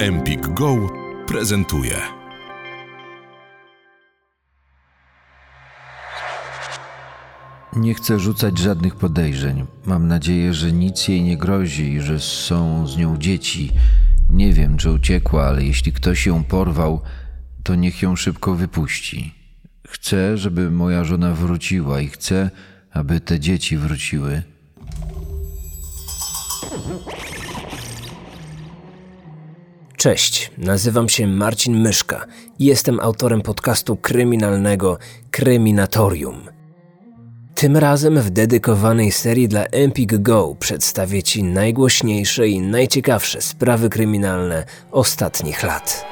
Empik Go prezentuje. Nie chcę rzucać żadnych podejrzeń. Mam nadzieję, że nic jej nie grozi i że są z nią dzieci. Nie wiem, czy uciekła, ale jeśli ktoś ją porwał, to niech ją szybko wypuści. Chcę, żeby moja żona wróciła i chcę, aby te dzieci wróciły. Cześć, nazywam się Marcin Myszka i jestem autorem podcastu kryminalnego Kryminatorium. Tym razem w dedykowanej serii dla Empik Go przedstawię Ci najgłośniejsze i najciekawsze sprawy kryminalne ostatnich lat.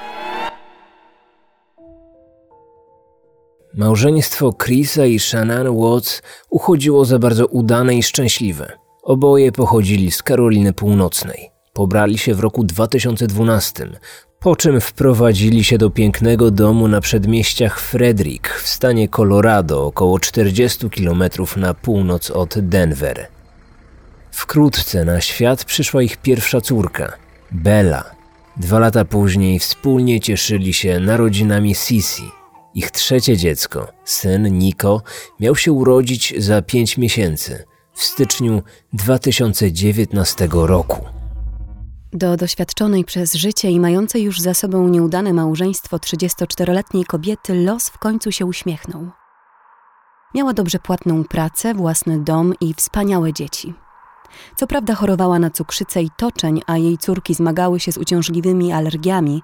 Małżeństwo Chrisa i Shannon Watts uchodziło za bardzo udane i szczęśliwe. Oboje pochodzili z Karoliny Północnej. Pobrali się w roku 2012, po czym wprowadzili się do pięknego domu na przedmieściach Frederick w stanie Colorado, około 40 km na północ od Denver. Wkrótce na świat przyszła ich pierwsza córka, Bella. Dwa lata później wspólnie cieszyli się narodzinami Sisi. Ich trzecie dziecko, syn Nico, miał się urodzić za pięć miesięcy, w styczniu 2019 roku. Do doświadczonej przez życie i mającej już za sobą nieudane małżeństwo 34-letniej kobiety los w końcu się uśmiechnął. Miała dobrze płatną pracę, własny dom i wspaniałe dzieci. Co prawda chorowała na cukrzycę i toczeń, a jej córki zmagały się z uciążliwymi alergiami,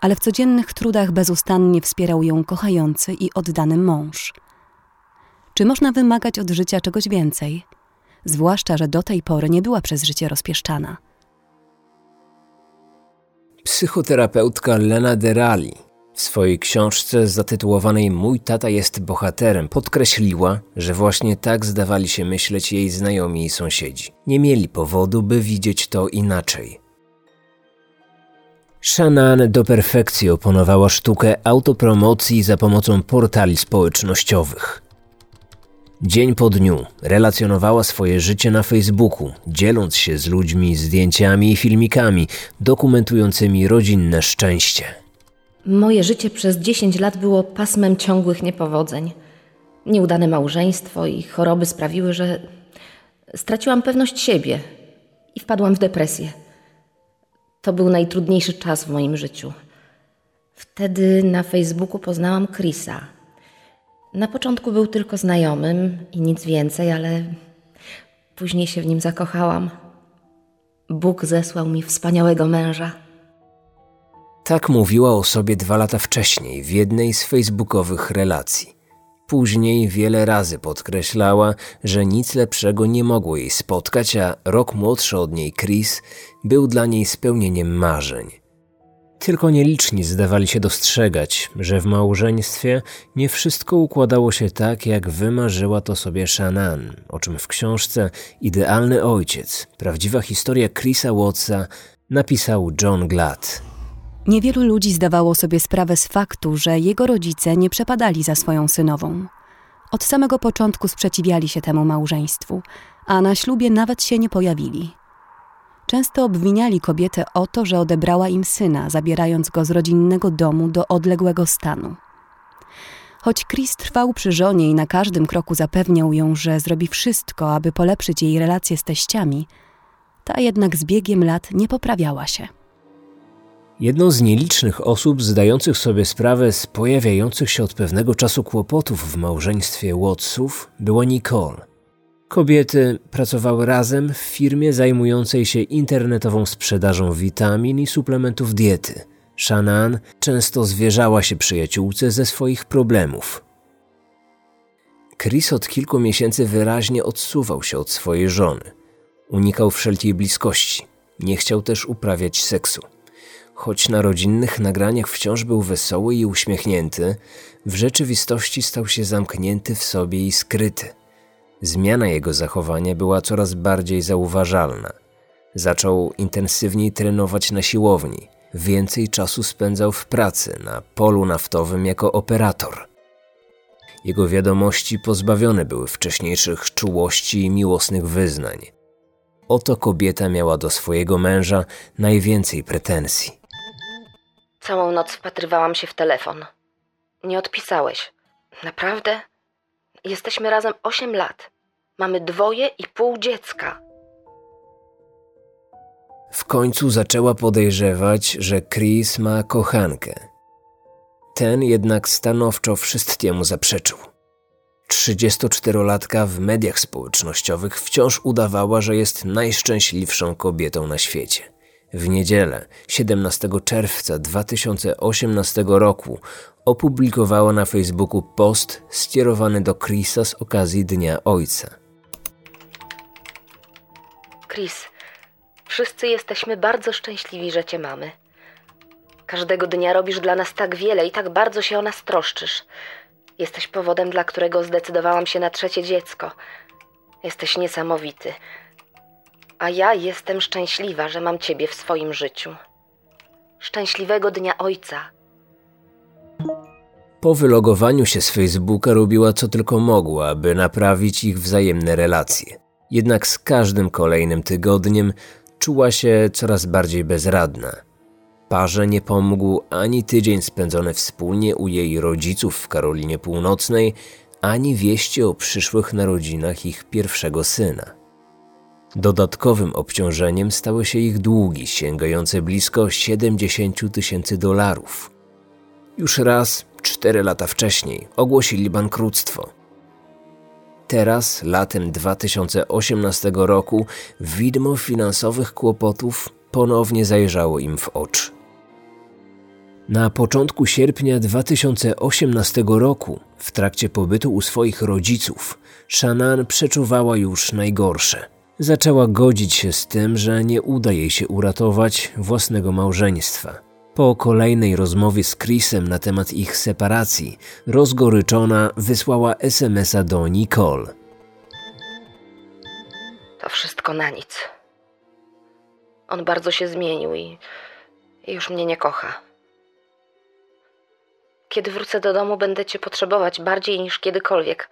ale w codziennych trudach bezustannie wspierał ją kochający i oddany mąż. Czy można wymagać od życia czegoś więcej? Zwłaszcza, że do tej pory nie była przez życie rozpieszczana – Psychoterapeutka Lena Derali w swojej książce zatytułowanej Mój tata jest bohaterem podkreśliła, że właśnie tak zdawali się myśleć jej znajomi i sąsiedzi. Nie mieli powodu, by widzieć to inaczej. Shannon do perfekcji oponowała sztukę autopromocji za pomocą portali społecznościowych. Dzień po dniu relacjonowała swoje życie na Facebooku, dzieląc się z ludźmi zdjęciami i filmikami dokumentującymi rodzinne szczęście. Moje życie przez 10 lat było pasmem ciągłych niepowodzeń. Nieudane małżeństwo i choroby sprawiły, że straciłam pewność siebie i wpadłam w depresję. To był najtrudniejszy czas w moim życiu. Wtedy na Facebooku poznałam Chrisa na początku był tylko znajomym i nic więcej, ale później się w nim zakochałam. Bóg zesłał mi wspaniałego męża. Tak mówiła o sobie dwa lata wcześniej w jednej z facebookowych relacji. Później wiele razy podkreślała, że nic lepszego nie mogło jej spotkać, a rok młodszy od niej Chris był dla niej spełnieniem marzeń. Tylko nieliczni zdawali się dostrzegać, że w małżeństwie nie wszystko układało się tak, jak wymarzyła to sobie Shannon, o czym w książce Idealny Ojciec, prawdziwa historia Chrisa Wattsa napisał John Glatt. Niewielu ludzi zdawało sobie sprawę z faktu, że jego rodzice nie przepadali za swoją synową. Od samego początku sprzeciwiali się temu małżeństwu, a na ślubie nawet się nie pojawili. Często obwiniali kobietę o to, że odebrała im syna, zabierając go z rodzinnego domu do odległego stanu. Choć Chris trwał przy żonie i na każdym kroku zapewniał ją, że zrobi wszystko, aby polepszyć jej relacje z teściami, ta jednak z biegiem lat nie poprawiała się. Jedną z nielicznych osób zdających sobie sprawę z pojawiających się od pewnego czasu kłopotów w małżeństwie Wattsów była Nicole – Kobiety pracowały razem w firmie zajmującej się internetową sprzedażą witamin i suplementów diety. Shannon często zwierzała się przyjaciółce ze swoich problemów. Chris od kilku miesięcy wyraźnie odsuwał się od swojej żony. Unikał wszelkiej bliskości. Nie chciał też uprawiać seksu. Choć na rodzinnych nagraniach wciąż był wesoły i uśmiechnięty, w rzeczywistości stał się zamknięty w sobie i skryty. Zmiana jego zachowania była coraz bardziej zauważalna. Zaczął intensywniej trenować na siłowni, więcej czasu spędzał w pracy na polu naftowym jako operator. Jego wiadomości pozbawione były wcześniejszych czułości i miłosnych wyznań. Oto kobieta miała do swojego męża najwięcej pretensji. Całą noc wpatrywałam się w telefon. Nie odpisałeś. Naprawdę? Jesteśmy razem 8 lat. Mamy dwoje i pół dziecka. W końcu zaczęła podejrzewać, że Chris ma kochankę. Ten jednak stanowczo wszystkiemu zaprzeczył. 34-latka w mediach społecznościowych wciąż udawała, że jest najszczęśliwszą kobietą na świecie. W niedzielę, 17 czerwca 2018 roku, opublikowała na Facebooku post skierowany do Chrisa z okazji Dnia Ojca. Chris, wszyscy jesteśmy bardzo szczęśliwi, że cię mamy. Każdego dnia robisz dla nas tak wiele i tak bardzo się o nas troszczysz. Jesteś powodem, dla którego zdecydowałam się na trzecie dziecko. Jesteś niesamowity. A ja jestem szczęśliwa, że mam ciebie w swoim życiu. Szczęśliwego dnia ojca. Po wylogowaniu się z Facebooka robiła co tylko mogła, aby naprawić ich wzajemne relacje. Jednak z każdym kolejnym tygodniem czuła się coraz bardziej bezradna. Parze nie pomógł ani tydzień spędzony wspólnie u jej rodziców w Karolinie Północnej, ani wieści o przyszłych narodzinach ich pierwszego syna. Dodatkowym obciążeniem stały się ich długi, sięgające blisko 70 tysięcy dolarów. Już raz, cztery lata wcześniej, ogłosili bankructwo. Teraz, latem 2018 roku, widmo finansowych kłopotów ponownie zajrzało im w oczy. Na początku sierpnia 2018 roku, w trakcie pobytu u swoich rodziców, Shannon przeczuwała już najgorsze. Zaczęła godzić się z tym, że nie uda jej się uratować własnego małżeństwa. Po kolejnej rozmowie z Chrisem na temat ich separacji, rozgoryczona wysłała SMS-a do Nicole. To wszystko na nic. On bardzo się zmienił i, i już mnie nie kocha. Kiedy wrócę do domu, będę cię potrzebować bardziej niż kiedykolwiek.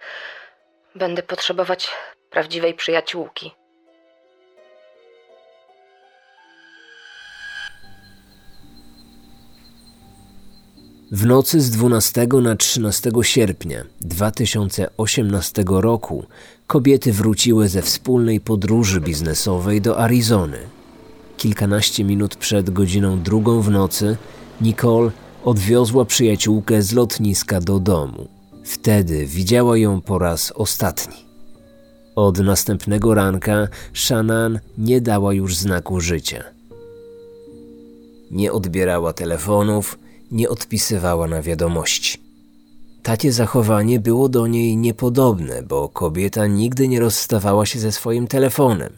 Będę potrzebować prawdziwej przyjaciółki. W nocy z 12 na 13 sierpnia 2018 roku kobiety wróciły ze wspólnej podróży biznesowej do Arizony. Kilkanaście minut przed godziną drugą w nocy Nicole odwiozła przyjaciółkę z lotniska do domu. Wtedy widziała ją po raz ostatni. Od następnego ranka Shannon nie dała już znaku życia. Nie odbierała telefonów, nie odpisywała na wiadomości. Takie zachowanie było do niej niepodobne, bo kobieta nigdy nie rozstawała się ze swoim telefonem.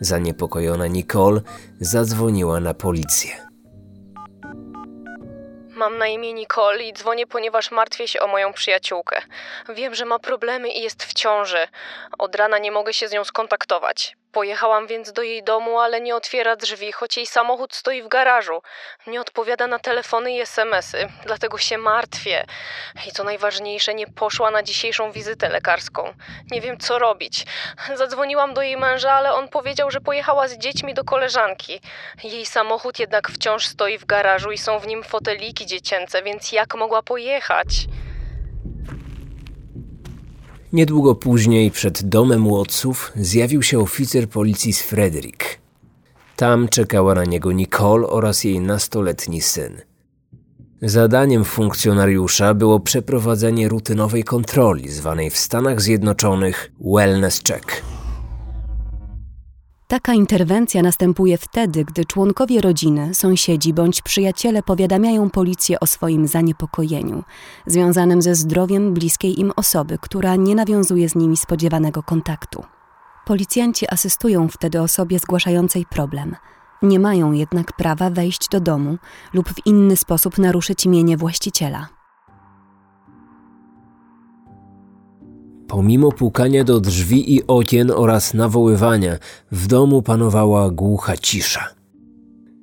Zaniepokojona Nicole zadzwoniła na policję. Mam na imię Nicole i dzwonię, ponieważ martwię się o moją przyjaciółkę. Wiem, że ma problemy i jest w ciąży. Od rana nie mogę się z nią skontaktować. Pojechałam więc do jej domu, ale nie otwiera drzwi, choć jej samochód stoi w garażu. Nie odpowiada na telefony i SMSy, dlatego się martwię. I co najważniejsze, nie poszła na dzisiejszą wizytę lekarską. Nie wiem, co robić. Zadzwoniłam do jej męża, ale on powiedział, że pojechała z dziećmi do koleżanki. Jej samochód jednak wciąż stoi w garażu i są w nim foteliki dziecięce, więc jak mogła pojechać? Niedługo później przed domem Wattsów zjawił się oficer policji z Frederick. Tam czekała na niego Nicole oraz jej nastoletni syn. Zadaniem funkcjonariusza było przeprowadzenie rutynowej kontroli zwanej w Stanach Zjednoczonych Wellness Check. Taka interwencja następuje wtedy, gdy członkowie rodziny, sąsiedzi bądź przyjaciele powiadamiają policję o swoim zaniepokojeniu, związanym ze zdrowiem bliskiej im osoby, która nie nawiązuje z nimi spodziewanego kontaktu. Policjanci asystują wtedy osobie zgłaszającej problem. Nie mają jednak prawa wejść do domu lub w inny sposób naruszyć imienie właściciela. Pomimo pukania do drzwi i okien oraz nawoływania, w domu panowała głucha cisza.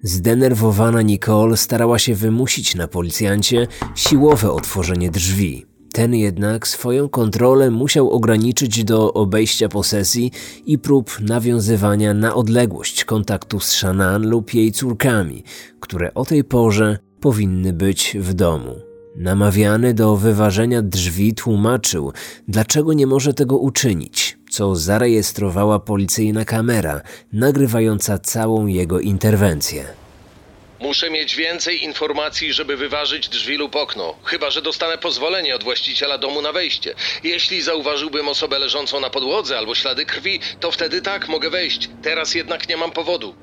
Zdenerwowana Nicole starała się wymusić na policjancie siłowe otworzenie drzwi. Ten jednak swoją kontrolę musiał ograniczyć do obejścia posesji i prób nawiązywania na odległość kontaktu z Shannon lub jej córkami, które o tej porze powinny być w domu. Namawiany do wyważenia drzwi tłumaczył, dlaczego nie może tego uczynić, co zarejestrowała policyjna kamera, nagrywająca całą jego interwencję. Muszę mieć więcej informacji, żeby wyważyć drzwi lub okno. Chyba, że dostanę pozwolenie od właściciela domu na wejście. Jeśli zauważyłbym osobę leżącą na podłodze albo ślady krwi, to wtedy tak, mogę wejść. Teraz jednak nie mam powodu.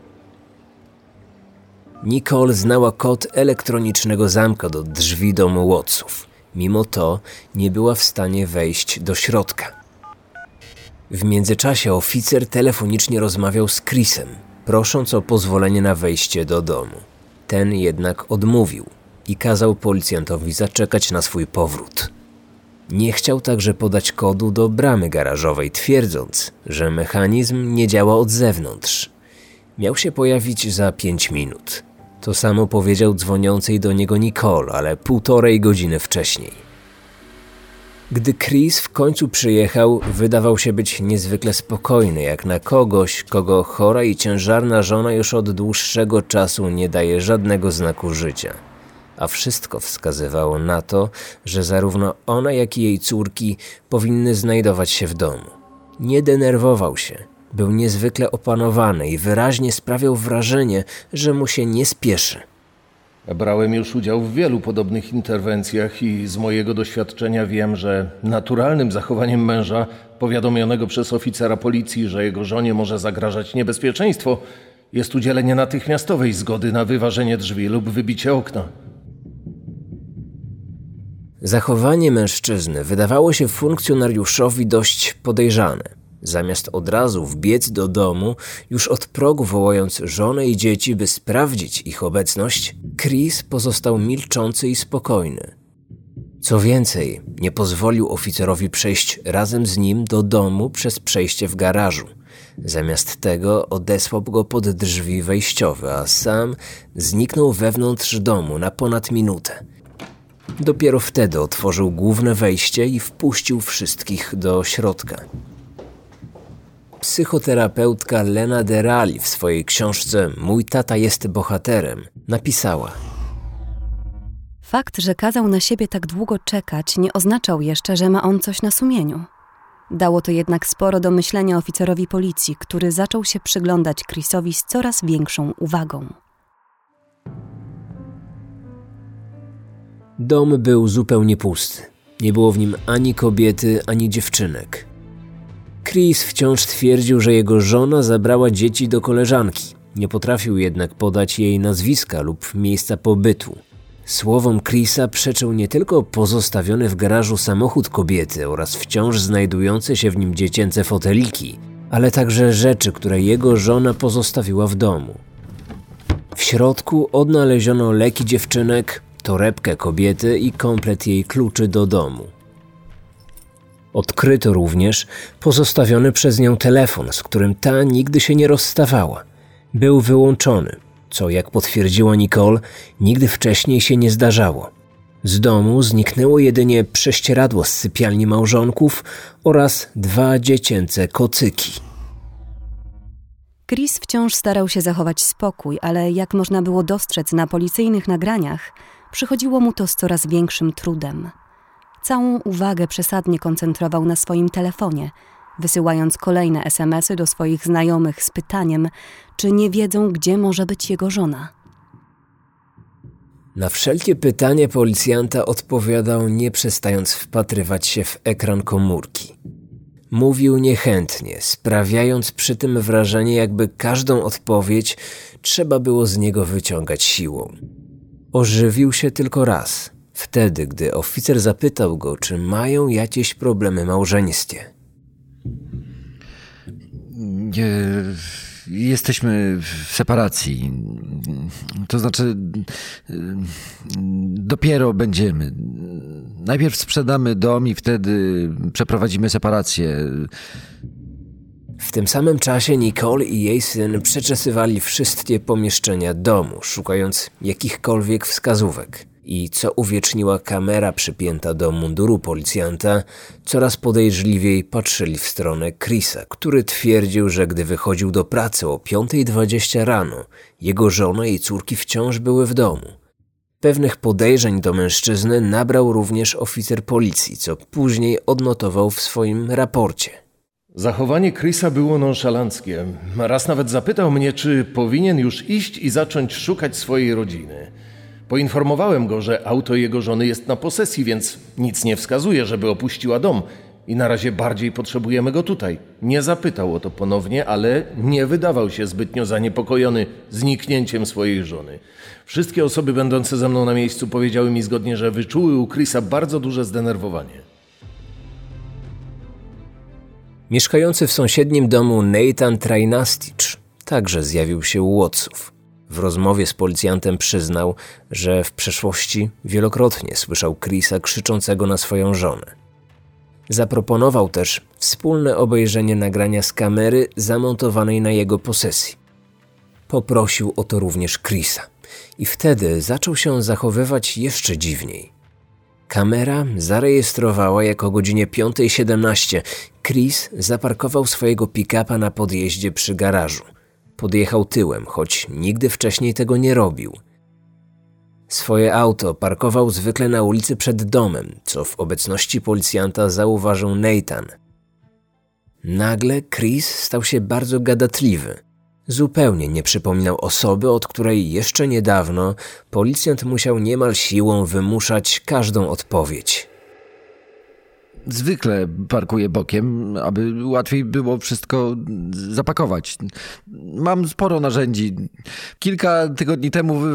Nicole znała kod elektronicznego zamka do drzwi domu Wattsów. Mimo to nie była w stanie wejść do środka. W międzyczasie oficer telefonicznie rozmawiał z Chrisem, prosząc o pozwolenie na wejście do domu. Ten jednak odmówił i kazał policjantowi zaczekać na swój powrót. Nie chciał także podać kodu do bramy garażowej, twierdząc, że mechanizm nie działa od zewnątrz. Miał się pojawić za pięć minut. To samo powiedział dzwoniącej do niego Nicole, ale półtorej godziny wcześniej. Gdy Chris w końcu przyjechał, wydawał się być niezwykle spokojny, jak na kogoś, kogo chora i ciężarna żona już od dłuższego czasu nie daje żadnego znaku życia. A wszystko wskazywało na to, że zarówno ona, jak i jej córki powinny znajdować się w domu. Nie denerwował się, był niezwykle opanowany i wyraźnie sprawiał wrażenie, że mu się nie spieszy. Brałem już udział w wielu podobnych interwencjach i z mojego doświadczenia wiem, że naturalnym zachowaniem męża, powiadomionego przez oficera policji, że jego żonie może zagrażać niebezpieczeństwo, jest udzielenie natychmiastowej zgody na wyważenie drzwi lub wybicie okna. Zachowanie mężczyzny wydawało się funkcjonariuszowi dość podejrzane. Zamiast od razu wbiec do domu, już od progu wołając żonę i dzieci, by sprawdzić ich obecność, Chris pozostał milczący i spokojny. Co więcej, nie pozwolił oficerowi przejść razem z nim do domu przez przejście w garażu. Zamiast tego odesłał go pod drzwi wejściowe, a sam zniknął wewnątrz domu na ponad minutę. Dopiero wtedy otworzył główne wejście i wpuścił wszystkich do środka. Psychoterapeutka Lena Derali w swojej książce Mój tata jest bohaterem napisała: Fakt, że kazał na siebie tak długo czekać, nie oznaczał jeszcze, że ma on coś na sumieniu. Dało to jednak sporo do myślenia oficerowi policji, który zaczął się przyglądać Chrisowi z coraz większą uwagą. Dom był zupełnie pusty. Nie było w nim ani kobiety, ani dziewczynek. Chris wciąż twierdził, że jego żona zabrała dzieci do koleżanki. Nie potrafił jednak podać jej nazwiska lub miejsca pobytu. Słowom Chrisa przeczył nie tylko pozostawiony w garażu samochód kobiety oraz wciąż znajdujące się w nim dziecięce foteliki, ale także rzeczy, które jego żona pozostawiła w domu. W środku odnaleziono leki dziewczynek, torebkę kobiety i komplet jej kluczy do domu. Odkryto również pozostawiony przez nią telefon, z którym ta nigdy się nie rozstawała. Był wyłączony, co jak potwierdziła Nicole, nigdy wcześniej się nie zdarzało. Z domu zniknęło jedynie prześcieradło z sypialni małżonków oraz dwa dziecięce kocyki. Chris wciąż starał się zachować spokój, ale jak można było dostrzec na policyjnych nagraniach, przychodziło mu to z coraz większym trudem. Całą uwagę przesadnie koncentrował na swoim telefonie, wysyłając kolejne SMSy do swoich znajomych z pytaniem, czy nie wiedzą, gdzie może być jego żona. Na wszelkie pytanie policjanta odpowiadał, nie przestając wpatrywać się w ekran komórki. Mówił niechętnie, sprawiając przy tym wrażenie, jakby każdą odpowiedź trzeba było z niego wyciągać siłą. Ożywił się tylko raz, wtedy, gdy oficer zapytał go, czy mają jakieś problemy małżeńskie. Nie, jesteśmy w separacji. To znaczy, dopiero będziemy. Najpierw sprzedamy dom i wtedy przeprowadzimy separację. W tym samym czasie Nicole i jej syn przeczesywali wszystkie pomieszczenia domu, szukając jakichkolwiek wskazówek. I co uwieczniła kamera przypięta do munduru policjanta, coraz podejrzliwiej patrzyli w stronę Chrisa, który twierdził, że gdy wychodził do pracy o 5.20 rano, jego żona i córki wciąż były w domu. Pewnych podejrzeń do mężczyzny nabrał również oficer policji, co później odnotował w swoim raporcie. Zachowanie Chrisa było nonszalanckie. Raz nawet zapytał mnie, czy powinien już iść i zacząć szukać swojej rodziny. Poinformowałem go, że auto jego żony jest na posesji, więc nic nie wskazuje, żeby opuściła dom i na razie bardziej potrzebujemy go tutaj. Nie zapytał o to ponownie, ale nie wydawał się zbytnio zaniepokojony zniknięciem swojej żony. Wszystkie osoby będące ze mną na miejscu powiedziały mi zgodnie, że wyczuły u Chrisa bardzo duże zdenerwowanie. Mieszkający w sąsiednim domu Nathan Trainastich także zjawił się u Watsów. W rozmowie z policjantem przyznał, że w przeszłości wielokrotnie słyszał Chrisa krzyczącego na swoją żonę. Zaproponował też wspólne obejrzenie nagrania z kamery zamontowanej na jego posesji. Poprosił o to również Chrisa i wtedy zaczął się zachowywać jeszcze dziwniej. Kamera zarejestrowała, jak o godzinie 5.17 Chris zaparkował swojego pick-upa na podjeździe przy garażu. Podjechał tyłem, choć nigdy wcześniej tego nie robił. Swoje auto parkował zwykle na ulicy przed domem, co w obecności policjanta zauważył Nathan. Nagle Chris stał się bardzo gadatliwy. Zupełnie nie przypominał osoby, od której jeszcze niedawno policjant musiał niemal siłą wymuszać każdą odpowiedź. Zwykle parkuję bokiem, aby łatwiej było wszystko zapakować. Mam sporo narzędzi. Kilka tygodni temu w,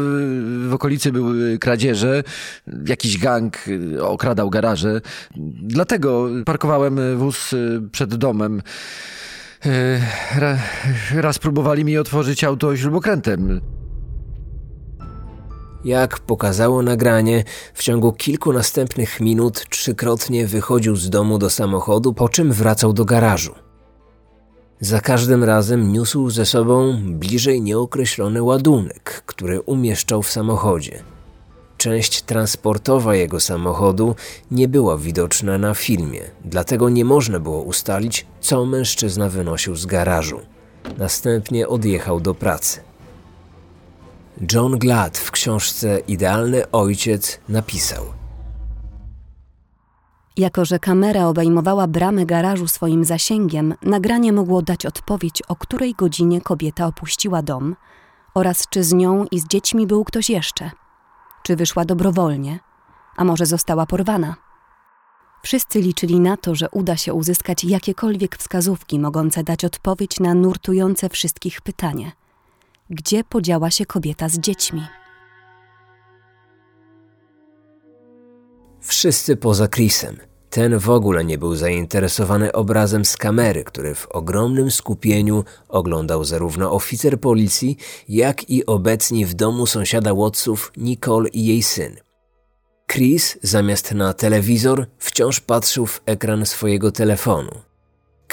w okolicy były kradzieże, jakiś gang okradał garaże. Dlatego parkowałem wóz przed domem. Raz próbowali mi otworzyć auto śrubokrętem. Jak pokazało nagranie, w ciągu kilku następnych minut trzykrotnie wychodził z domu do samochodu, po czym wracał do garażu. Za każdym razem niósł ze sobą bliżej nieokreślony ładunek, który umieszczał w samochodzie. Część transportowa jego samochodu nie była widoczna na filmie, dlatego nie można było ustalić, co mężczyzna wynosił z garażu. Następnie odjechał do pracy. John Glad w książce Idealny Ojciec napisał: Jako, że kamera obejmowała bramę garażu swoim zasięgiem, nagranie mogło dać odpowiedź, o której godzinie kobieta opuściła dom oraz czy z nią i z dziećmi był ktoś jeszcze. Czy wyszła dobrowolnie, a może została porwana. Wszyscy liczyli na to, że uda się uzyskać jakiekolwiek wskazówki mogące dać odpowiedź na nurtujące wszystkich pytanie – gdzie podziała się kobieta z dziećmi. Wszyscy poza Chrisem. Ten w ogóle nie był zainteresowany obrazem z kamery, który w ogromnym skupieniu oglądał zarówno oficer policji, jak i obecni w domu sąsiada Watsów Nicole i jej syn. Chris zamiast na telewizor wciąż patrzył w ekran swojego telefonu.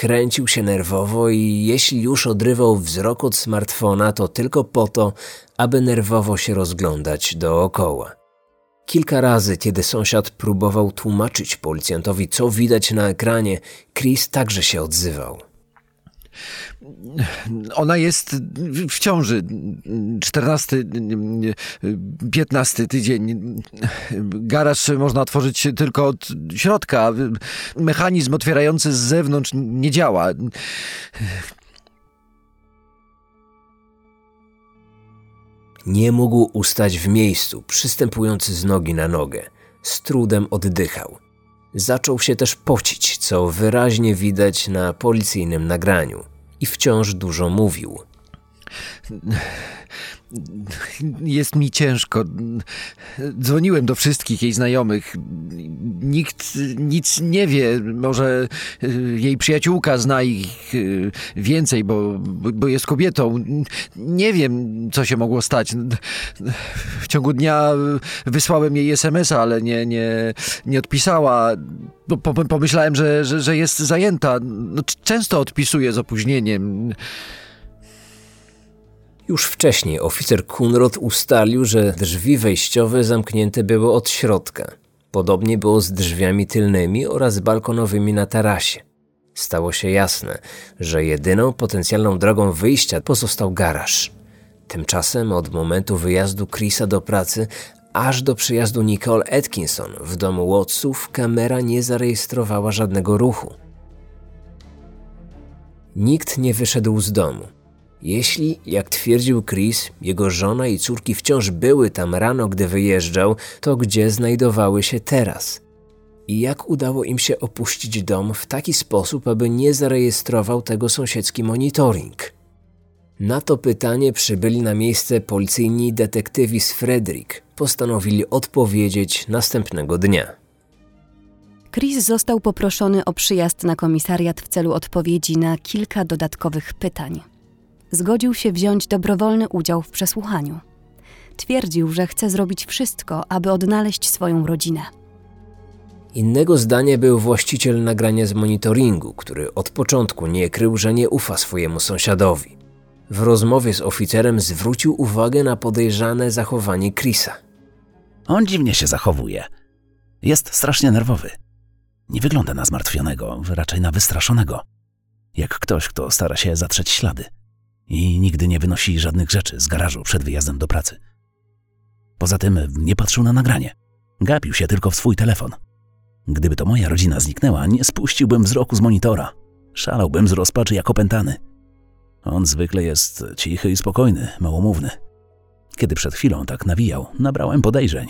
Kręcił się nerwowo i jeśli już odrywał wzrok od smartfona, to tylko po to, aby nerwowo się rozglądać dookoła. Kilka razy, kiedy sąsiad próbował tłumaczyć policjantowi, co widać na ekranie, Chris także się odzywał. Ona jest w ciąży. 14, 15 tydzień. Garaż można otworzyć tylko od środka. Mechanizm otwierający z zewnątrz nie działa. Nie mógł ustać w miejscu, przystępujący z nogi na nogę. Z trudem oddychał. Zaczął się też pocić, co wyraźnie widać na policyjnym nagraniu i wciąż dużo mówił. Jest mi ciężko. Dzwoniłem do wszystkich jej znajomych. Nikt nic nie wie. Może jej przyjaciółka zna ich y, więcej, bo, bo jest kobietą. Nie wiem, co się mogło stać. W ciągu dnia wysłałem jej SMS-a, ale nie, nie, nie odpisała. Pomyślałem, że, że, że jest zajęta. No, często odpisuje z opóźnieniem. Już wcześniej oficer Kunrod ustalił, że drzwi wejściowe zamknięte były od środka. Podobnie było z drzwiami tylnymi oraz balkonowymi na tarasie. Stało się jasne, że jedyną potencjalną drogą wyjścia pozostał garaż. Tymczasem od momentu wyjazdu Chrisa do pracy Aż do przyjazdu Nicole Atkinson w domu Wattsów kamera nie zarejestrowała żadnego ruchu. Nikt nie wyszedł z domu. Jeśli, jak twierdził Chris, jego żona i córki wciąż były tam rano, gdy wyjeżdżał, to gdzie znajdowały się teraz? I jak udało im się opuścić dom w taki sposób, aby nie zarejestrował tego sąsiedzki monitoring? Na to pytanie przybyli na miejsce policyjni detektywi z Frederick. Postanowili odpowiedzieć następnego dnia. Chris został poproszony o przyjazd na komisariat w celu odpowiedzi na kilka dodatkowych pytań. Zgodził się wziąć dobrowolny udział w przesłuchaniu. Twierdził, że chce zrobić wszystko, aby odnaleźć swoją rodzinę. Innego zdania był właściciel nagrania z monitoringu, który od początku nie krył, że nie ufa swojemu sąsiadowi. W rozmowie z oficerem zwrócił uwagę na podejrzane zachowanie Chrisa. On dziwnie się zachowuje. Jest strasznie nerwowy. Nie wygląda na zmartwionego, raczej na wystraszonego. Jak ktoś, kto stara się zatrzeć ślady. I nigdy nie wynosi żadnych rzeczy z garażu przed wyjazdem do pracy. Poza tym nie patrzył na nagranie. Gapił się tylko w swój telefon. Gdyby to moja rodzina zniknęła, nie spuściłbym wzroku z monitora. Szalałbym z rozpaczy jak opętany. On zwykle jest cichy i spokojny, małomówny. Kiedy przed chwilą tak nawijał, nabrałem podejrzeń.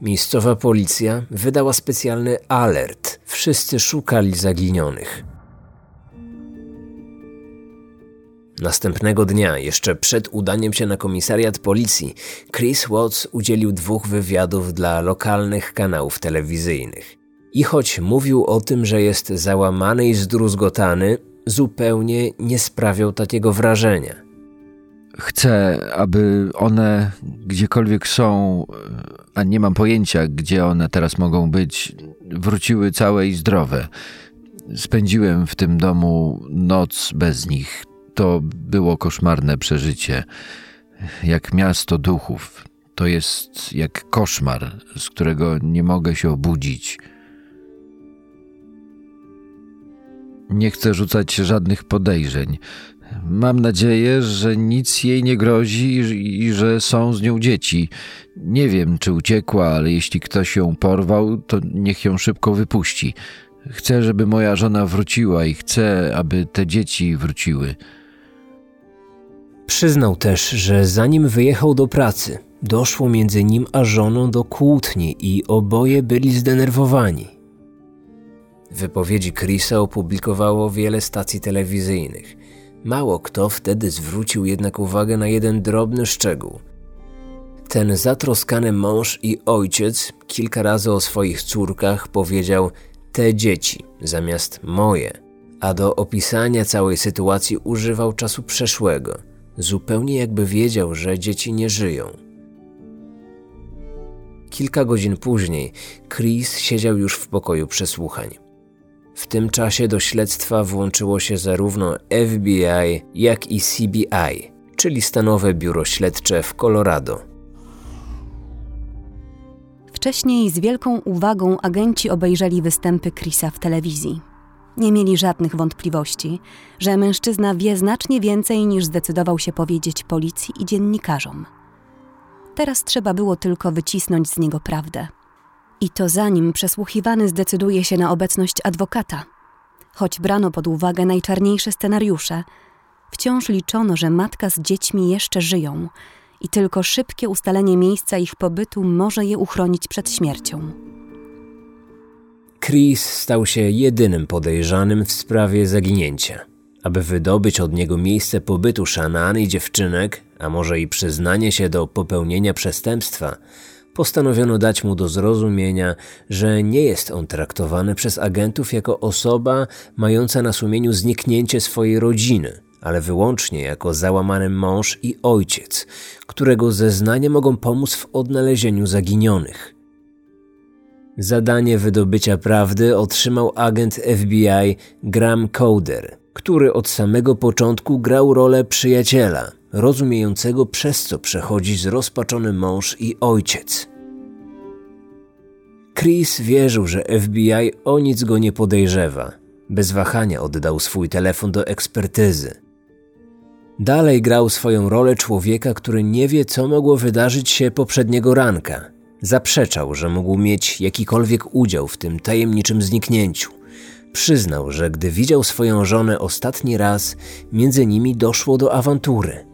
Miejscowa policja wydała specjalny alert. Wszyscy szukali zaginionych. Następnego dnia, jeszcze przed udaniem się na komisariat policji, Chris Watts udzielił dwóch wywiadów dla lokalnych kanałów telewizyjnych. I choć mówił o tym, że jest załamany i zdruzgotany, zupełnie nie sprawiał takiego wrażenia. Chcę, aby one gdziekolwiek są, a nie mam pojęcia, gdzie one teraz mogą być, wróciły całe i zdrowe. Spędziłem w tym domu noc bez nich. To było koszmarne przeżycie. Jak miasto duchów. To jest jak koszmar, z którego nie mogę się obudzić. Nie chcę rzucać żadnych podejrzeń. Mam nadzieję, że nic jej nie grozi i, że są z nią dzieci. Nie wiem, czy uciekła, ale jeśli ktoś ją porwał, to niech ją szybko wypuści. Chcę, żeby moja żona wróciła i chcę, aby te dzieci wróciły. Przyznał też, że zanim wyjechał do pracy, doszło między nim a żoną do kłótni i oboje byli zdenerwowani. Wypowiedzi Chrisa opublikowało wiele stacji telewizyjnych. Mało kto wtedy zwrócił jednak uwagę na jeden drobny szczegół. Ten zatroskany mąż i ojciec kilka razy o swoich córkach powiedział te dzieci zamiast moje, a do opisania całej sytuacji używał czasu przeszłego, zupełnie jakby wiedział, że dzieci nie żyją. Kilka godzin później Chris siedział już w pokoju przesłuchań. W tym czasie do śledztwa włączyło się zarówno FBI, jak i CBI, czyli Stanowe Biuro Śledcze w Colorado. Wcześniej z wielką uwagą agenci obejrzeli występy Chrisa w telewizji. Nie mieli żadnych wątpliwości, że mężczyzna wie znacznie więcej niż zdecydował się powiedzieć policji i dziennikarzom. Teraz trzeba było tylko wycisnąć z niego prawdę. I to zanim przesłuchiwany zdecyduje się na obecność adwokata. Choć brano pod uwagę najczarniejsze scenariusze, wciąż liczono, że matka z dziećmi jeszcze żyją i tylko szybkie ustalenie miejsca ich pobytu może je uchronić przed śmiercią. Chris stał się jedynym podejrzanym w sprawie zaginięcia. Aby wydobyć od niego miejsce pobytu Shannon i dziewczynek, a może i przyznanie się do popełnienia przestępstwa, postanowiono dać mu do zrozumienia, że nie jest on traktowany przez agentów jako osoba mająca na sumieniu zniknięcie swojej rodziny, ale wyłącznie jako załamany mąż i ojciec, którego zeznania mogą pomóc w odnalezieniu zaginionych. Zadanie wydobycia prawdy otrzymał agent FBI Graham Coder, który od samego początku grał rolę przyjaciela – rozumiejącego przez co przechodzi zrozpaczony mąż i ojciec. Chris wierzył, że FBI o nic go nie podejrzewa. Bez wahania oddał swój telefon do ekspertyzy. Dalej grał swoją rolę człowieka, który nie wie, co mogło wydarzyć się poprzedniego ranka. Zaprzeczał, że mógł mieć jakikolwiek udział w tym tajemniczym zniknięciu. Przyznał, że gdy widział swoją żonę ostatni raz, między nimi doszło do awantury.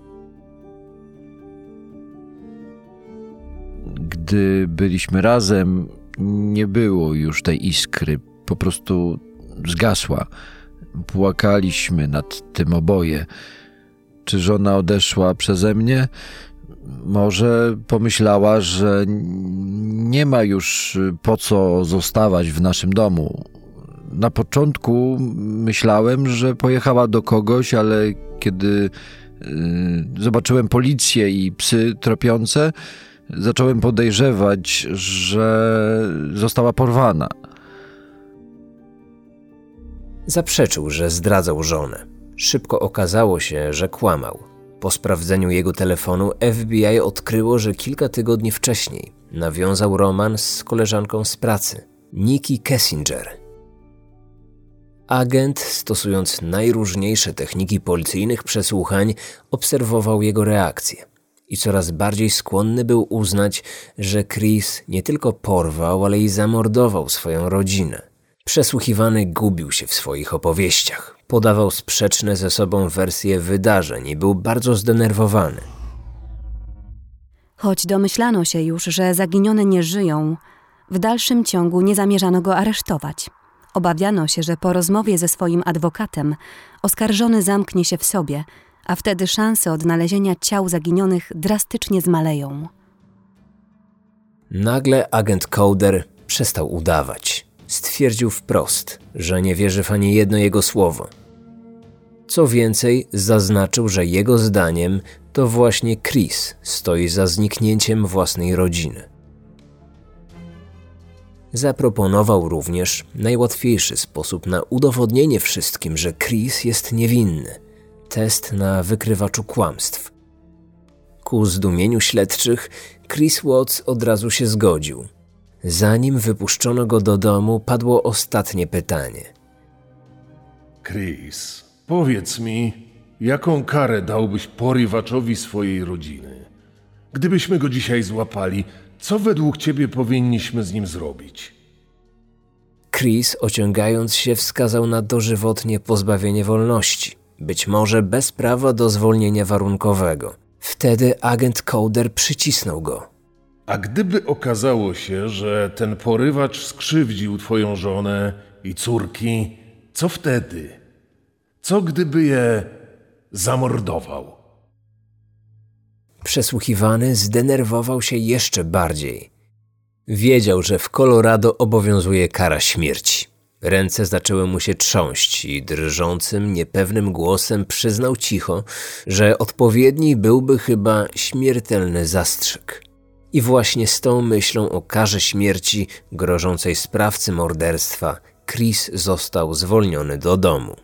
Gdy byliśmy razem, nie było już tej iskry, po prostu zgasła. Płakaliśmy nad tym oboje. Czy żona odeszła przeze mnie? Może pomyślała, że nie ma już po co zostawać w naszym domu. Na początku myślałem, że pojechała do kogoś, ale kiedy y, zobaczyłem policję i psy tropiące, zacząłem podejrzewać, że została porwana. Zaprzeczył, że zdradzał żonę. Szybko okazało się, że kłamał. Po sprawdzeniu jego telefonu FBI odkryło, że kilka tygodni wcześniej nawiązał romans z koleżanką z pracy, Nikki Kessinger. Agent, stosując najróżniejsze techniki policyjnych przesłuchań, obserwował jego reakcję i coraz bardziej skłonny był uznać, że Chris nie tylko porwał, ale i zamordował swoją rodzinę. Przesłuchiwany gubił się w swoich opowieściach. Podawał sprzeczne ze sobą wersje wydarzeń i był bardzo zdenerwowany. Choć domyślano się już, że zaginione nie żyją, w dalszym ciągu nie zamierzano go aresztować. Obawiano się, że po rozmowie ze swoim adwokatem oskarżony zamknie się w sobie, a wtedy szanse odnalezienia ciał zaginionych drastycznie zmaleją. Nagle agent Coder przestał udawać. Stwierdził wprost, że nie wierzy w ani jedno jego słowo. Co więcej, zaznaczył, że jego zdaniem to właśnie Chris stoi za zniknięciem własnej rodziny. Zaproponował również najłatwiejszy sposób na udowodnienie wszystkim, że Chris jest niewinny test na wykrywaczu kłamstw. Ku zdumieniu śledczych, Chris Watts od razu się zgodził. Zanim wypuszczono go do domu, padło ostatnie pytanie. Chris, powiedz mi, jaką karę dałbyś porywaczowi swojej rodziny? Gdybyśmy go dzisiaj złapali, co według ciebie powinniśmy z nim zrobić? Chris, ociągając się, wskazał na dożywotnie pozbawienie wolności, być może bez prawa do zwolnienia warunkowego. Wtedy agent Coder przycisnął go. A gdyby okazało się, że ten porywacz skrzywdził twoją żonę i córki, co wtedy? Co gdyby je zamordował? Przesłuchiwany zdenerwował się jeszcze bardziej. Wiedział, że w Colorado obowiązuje kara śmierci. Ręce zaczęły mu się trząść i drżącym, niepewnym głosem przyznał cicho, że odpowiedni byłby chyba śmiertelny zastrzyk. I właśnie z tą myślą o karze śmierci grożącej sprawcy morderstwa Chris został zwolniony do domu.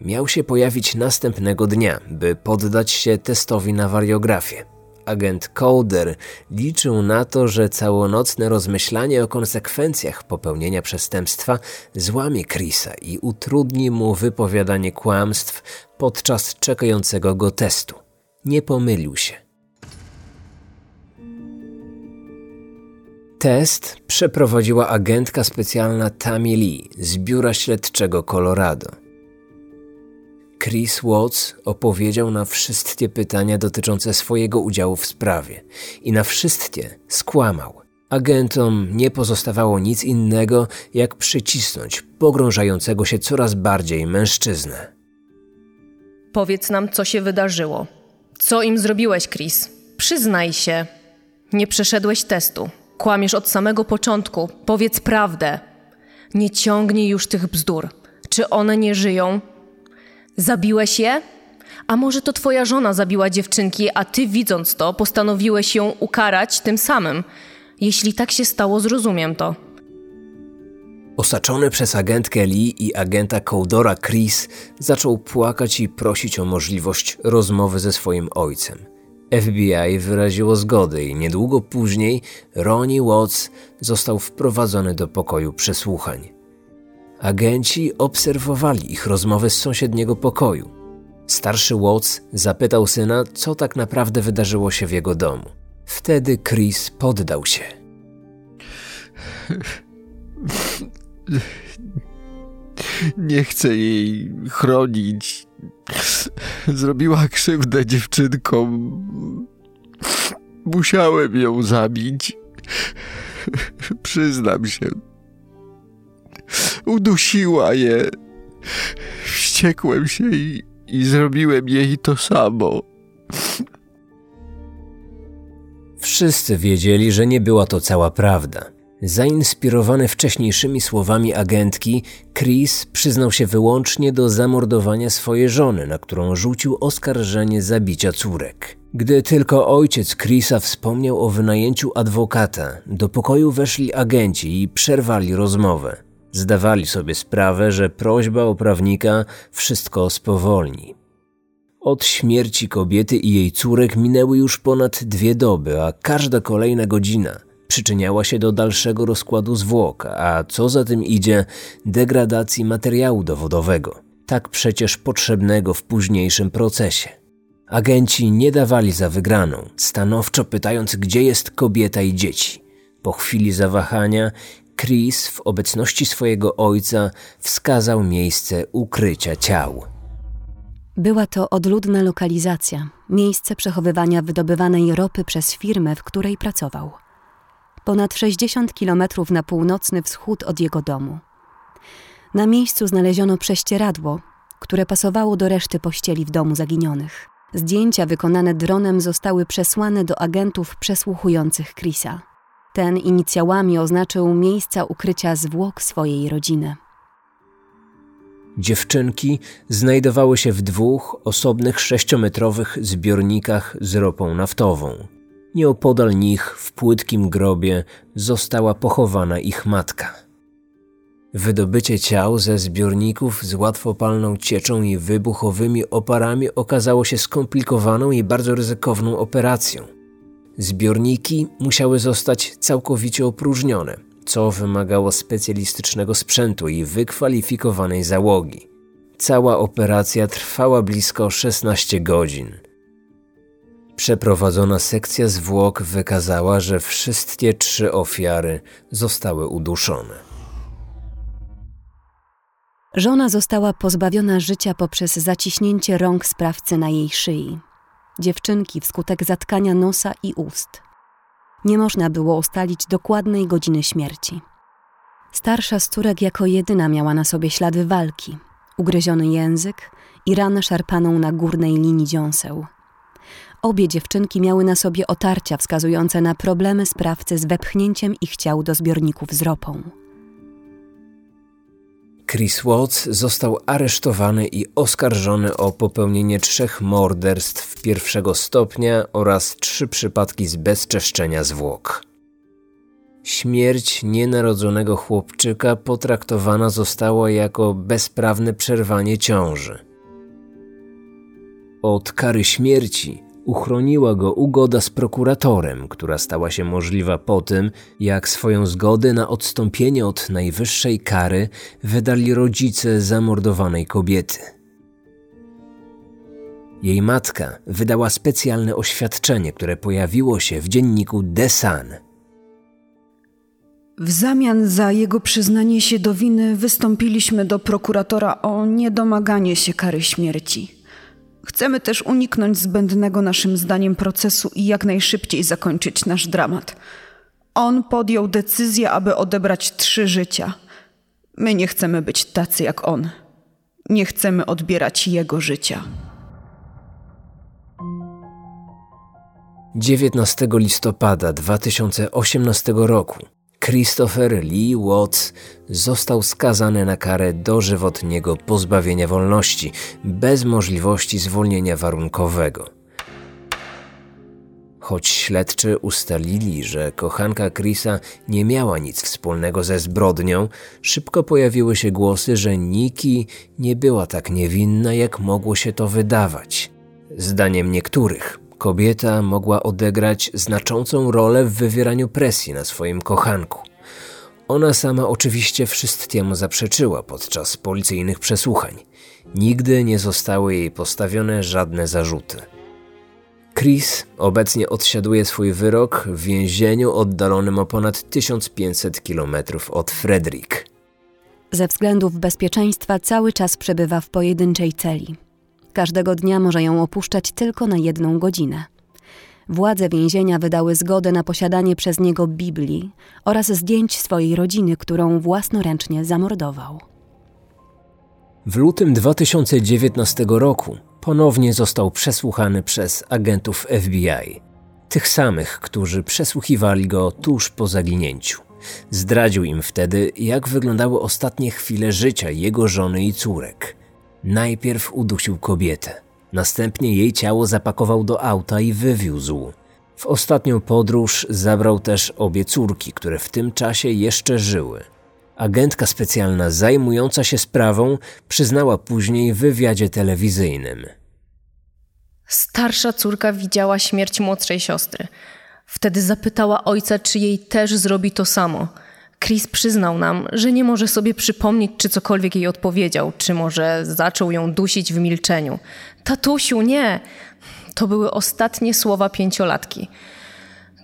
Miał się pojawić następnego dnia, by poddać się testowi na wariografię. Agent Coder liczył na to, że całonocne rozmyślanie o konsekwencjach popełnienia przestępstwa złamie Chrisa i utrudni mu wypowiadanie kłamstw podczas czekającego go testu. Nie pomylił się. Test przeprowadziła agentka specjalna Tammy Lee z biura śledczego Colorado. Chris Watts opowiedział na wszystkie pytania dotyczące swojego udziału w sprawie i na wszystkie skłamał. Agentom nie pozostawało nic innego, jak przycisnąć pogrążającego się coraz bardziej mężczyznę. Powiedz nam, co się wydarzyło. Co im zrobiłeś, Chris? Przyznaj się. Nie przeszedłeś testu. Kłamiesz od samego początku. Powiedz prawdę. Nie ciągnij już tych bzdur. Czy one nie żyją? Zabiłeś je? A może to twoja żona zabiła dziewczynki, a ty widząc to postanowiłeś ją ukarać tym samym? Jeśli tak się stało, zrozumiem to. Osaczony przez agentkę Lee i agenta Coldora Chris zaczął płakać i prosić o możliwość rozmowy ze swoim ojcem. FBI wyraziło zgodę i niedługo później Ronnie Watts został wprowadzony do pokoju przesłuchań. Agenci obserwowali ich rozmowę z sąsiedniego pokoju. Starszy Watts zapytał syna, co tak naprawdę wydarzyło się w jego domu. Wtedy Chris poddał się. Nie chcę jej chronić. Zrobiła krzywdę dziewczynkom. Musiałem ją zabić. Przyznam się. Udusiła je. Wściekłem się i, i zrobiłem jej to samo. Wszyscy wiedzieli, że nie była to cała prawda. Zainspirowany wcześniejszymi słowami agentki, Chris przyznał się wyłącznie do zamordowania swojej żony, na którą rzucił oskarżenie zabicia córek. Gdy tylko ojciec Chrisa wspomniał o wynajęciu adwokata, do pokoju weszli agenci i przerwali rozmowę. Zdawali sobie sprawę, że prośba o prawnika wszystko spowolni. Od śmierci kobiety i jej córek minęły już ponad dwie doby, a każda kolejna godzina przyczyniała się do dalszego rozkładu zwłok, a co za tym idzie, degradacji materiału dowodowego, tak przecież potrzebnego w późniejszym procesie. Agenci nie dawali za wygraną, stanowczo pytając, gdzie jest kobieta i dzieci. Po chwili zawahania, Chris w obecności swojego ojca wskazał miejsce ukrycia ciał. Była to odludna lokalizacja, miejsce przechowywania wydobywanej ropy przez firmę, w której pracował. Ponad 60 kilometrów na północny wschód od jego domu. Na miejscu znaleziono prześcieradło, które pasowało do reszty pościeli w domu zaginionych. Zdjęcia wykonane dronem zostały przesłane do agentów przesłuchujących Chrisa. Ten inicjałami oznaczył miejsca ukrycia zwłok swojej rodziny. Dziewczynki znajdowały się w dwóch osobnych sześciometrowych zbiornikach z ropą naftową. Nieopodal nich, w płytkim grobie, została pochowana ich matka. Wydobycie ciał ze zbiorników z łatwopalną cieczą i wybuchowymi oparami okazało się skomplikowaną i bardzo ryzykowną operacją. Zbiorniki musiały zostać całkowicie opróżnione, co wymagało specjalistycznego sprzętu i wykwalifikowanej załogi. Cała operacja trwała blisko 16 godzin. Przeprowadzona sekcja zwłok wykazała, że wszystkie trzy ofiary zostały uduszone. Żona została pozbawiona życia poprzez zaciśnięcie rąk sprawcy na jej szyi. Dziewczynki wskutek zatkania nosa i ust. Nie można było ustalić dokładnej godziny śmierci. Starsza z córek jako jedyna miała na sobie ślady walki, ugryziony język i ranę szarpaną na górnej linii dziąseł. Obie dziewczynki miały na sobie otarcia wskazujące na problemy sprawcy z wepchnięciem ich ciał do zbiorników z ropą. Chris Watts został aresztowany i oskarżony o popełnienie trzech morderstw pierwszego stopnia oraz trzy przypadki zbezczeszczenia zwłok. Śmierć nienarodzonego chłopczyka potraktowana została jako bezprawne przerwanie ciąży. Od kary śmierci uchroniła go ugoda z prokuratorem, która stała się możliwa po tym, jak swoją zgodę na odstąpienie od najwyższej kary wydali rodzice zamordowanej kobiety. Jej matka wydała specjalne oświadczenie, które pojawiło się w dzienniku The Sun. W zamian za jego przyznanie się do winy wystąpiliśmy do prokuratora o niedomaganie się kary śmierci. Chcemy też uniknąć zbędnego naszym zdaniem procesu i jak najszybciej zakończyć nasz dramat. On podjął decyzję, aby odebrać trzy życia. My nie chcemy być tacy jak on. Nie chcemy odbierać jego życia. 19 listopada 2018 roku Christopher Lee Watts został skazany na karę dożywotniego pozbawienia wolności bez możliwości zwolnienia warunkowego. Choć śledczy ustalili, że kochanka Chrisa nie miała nic wspólnego ze zbrodnią, szybko pojawiły się głosy, że Niki nie była tak niewinna, jak mogło się to wydawać. Zdaniem niektórych, kobieta mogła odegrać znaczącą rolę w wywieraniu presji na swoim kochanku. Ona sama oczywiście wszystkiemu zaprzeczyła podczas policyjnych przesłuchań. Nigdy nie zostały jej postawione żadne zarzuty. Chris obecnie odsiaduje swój wyrok w więzieniu oddalonym o ponad 1500 km od Frederick. Ze względów bezpieczeństwa cały czas przebywa w pojedynczej celi. Każdego dnia może ją opuszczać tylko na jedną godzinę. Władze więzienia wydały zgodę na posiadanie przez niego Biblii oraz zdjęć swojej rodziny, którą własnoręcznie zamordował. W lutym 2019 roku ponownie został przesłuchany przez agentów FBI, tych samych, którzy przesłuchiwali go tuż po zaginięciu. Zdradził im wtedy, jak wyglądały ostatnie chwile życia jego żony i córek. Najpierw udusił kobietę, następnie jej ciało zapakował do auta i wywiózł. W ostatnią podróż zabrał też obie córki, które w tym czasie jeszcze żyły. Agentka specjalna zajmująca się sprawą przyznała później w wywiadzie telewizyjnym. Starsza córka widziała śmierć młodszej siostry. Wtedy zapytała ojca, czy jej też zrobi to samo. Chris przyznał nam, że nie może sobie przypomnieć, czy cokolwiek jej odpowiedział, czy może zaczął ją dusić w milczeniu. Tatusiu, nie! To były ostatnie słowa pięciolatki.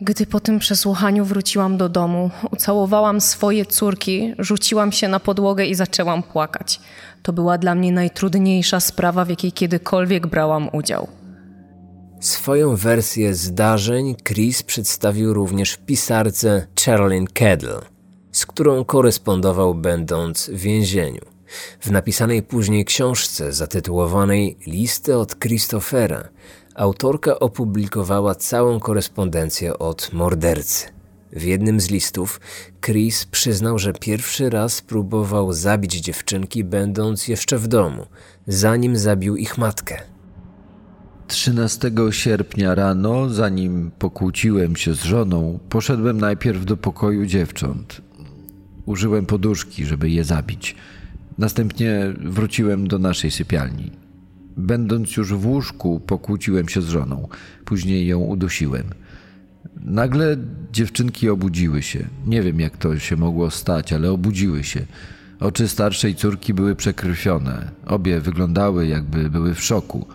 Gdy po tym przesłuchaniu wróciłam do domu, ucałowałam swoje córki, rzuciłam się na podłogę i zaczęłam płakać. To była dla mnie najtrudniejsza sprawa, w jakiej kiedykolwiek brałam udział. Swoją wersję zdarzeń Chris przedstawił również pisarce Charlene Kedle, z którą korespondował będąc w więzieniu. W napisanej później książce zatytułowanej Listy od Christophera autorka opublikowała całą korespondencję od mordercy. W jednym z listów Chris przyznał, że pierwszy raz próbował zabić dziewczynki, będąc jeszcze w domu, zanim zabił ich matkę. 13 sierpnia rano, zanim pokłóciłem się z żoną, poszedłem najpierw do pokoju dziewcząt. Użyłem poduszki, żeby je zabić. Następnie wróciłem do naszej sypialni. Będąc już w łóżku, pokłóciłem się z żoną. Później ją udusiłem. Nagle dziewczynki obudziły się. Nie wiem, jak to się mogło stać, ale obudziły się. Oczy starszej córki były przekrwione. Obie wyglądały, jakby były w szoku.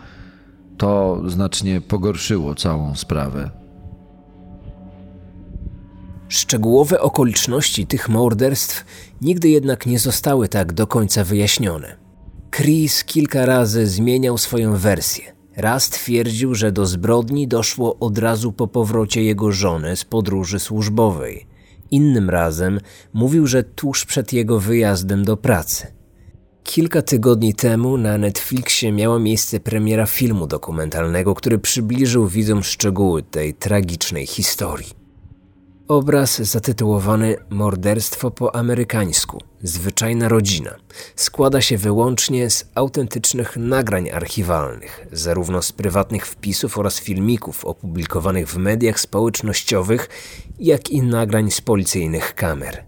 To znacznie pogorszyło całą sprawę. Szczegółowe okoliczności tych morderstw nigdy jednak nie zostały tak do końca wyjaśnione. Chris kilka razy zmieniał swoją wersję. Raz twierdził, że do zbrodni doszło od razu po powrocie jego żony z podróży służbowej. Innym razem mówił, że tuż przed jego wyjazdem do pracy. Kilka tygodni temu na Netflixie miała miejsce premiera filmu dokumentalnego, który przybliżył widzom szczegóły tej tragicznej historii. Obraz zatytułowany Morderstwo po amerykańsku Zwyczajna rodzina składa się wyłącznie z autentycznych nagrań archiwalnych, zarówno z prywatnych wpisów oraz filmików opublikowanych w mediach społecznościowych, jak i nagrań z policyjnych kamer.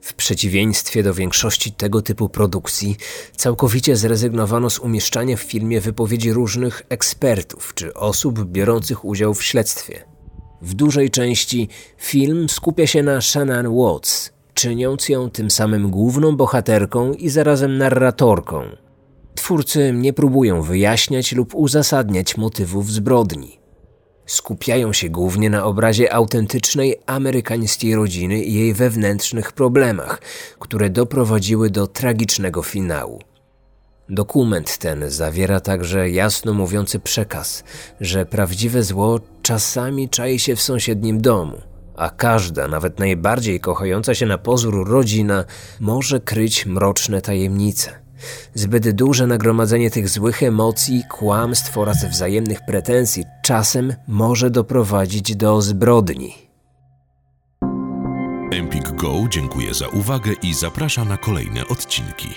W przeciwieństwie do większości tego typu produkcji, całkowicie zrezygnowano z umieszczania w filmie wypowiedzi różnych ekspertów czy osób biorących udział w śledztwie. W dużej części film skupia się na Shannon Watts, czyniąc ją tym samym główną bohaterką i zarazem narratorką. Twórcy nie próbują wyjaśniać lub uzasadniać motywów zbrodni. Skupiają się głównie na obrazie autentycznej amerykańskiej rodziny i jej wewnętrznych problemach, które doprowadziły do tragicznego finału. Dokument ten zawiera także jasno mówiący przekaz, że prawdziwe zło czasami czai się w sąsiednim domu, a każda, nawet najbardziej kochająca się na pozór rodzina, może kryć mroczne tajemnice. Zbyt duże nagromadzenie tych złych emocji, kłamstw oraz wzajemnych pretensji czasem może doprowadzić do zbrodni. Empik Go dziękuję za uwagę i zaprasza na kolejne odcinki.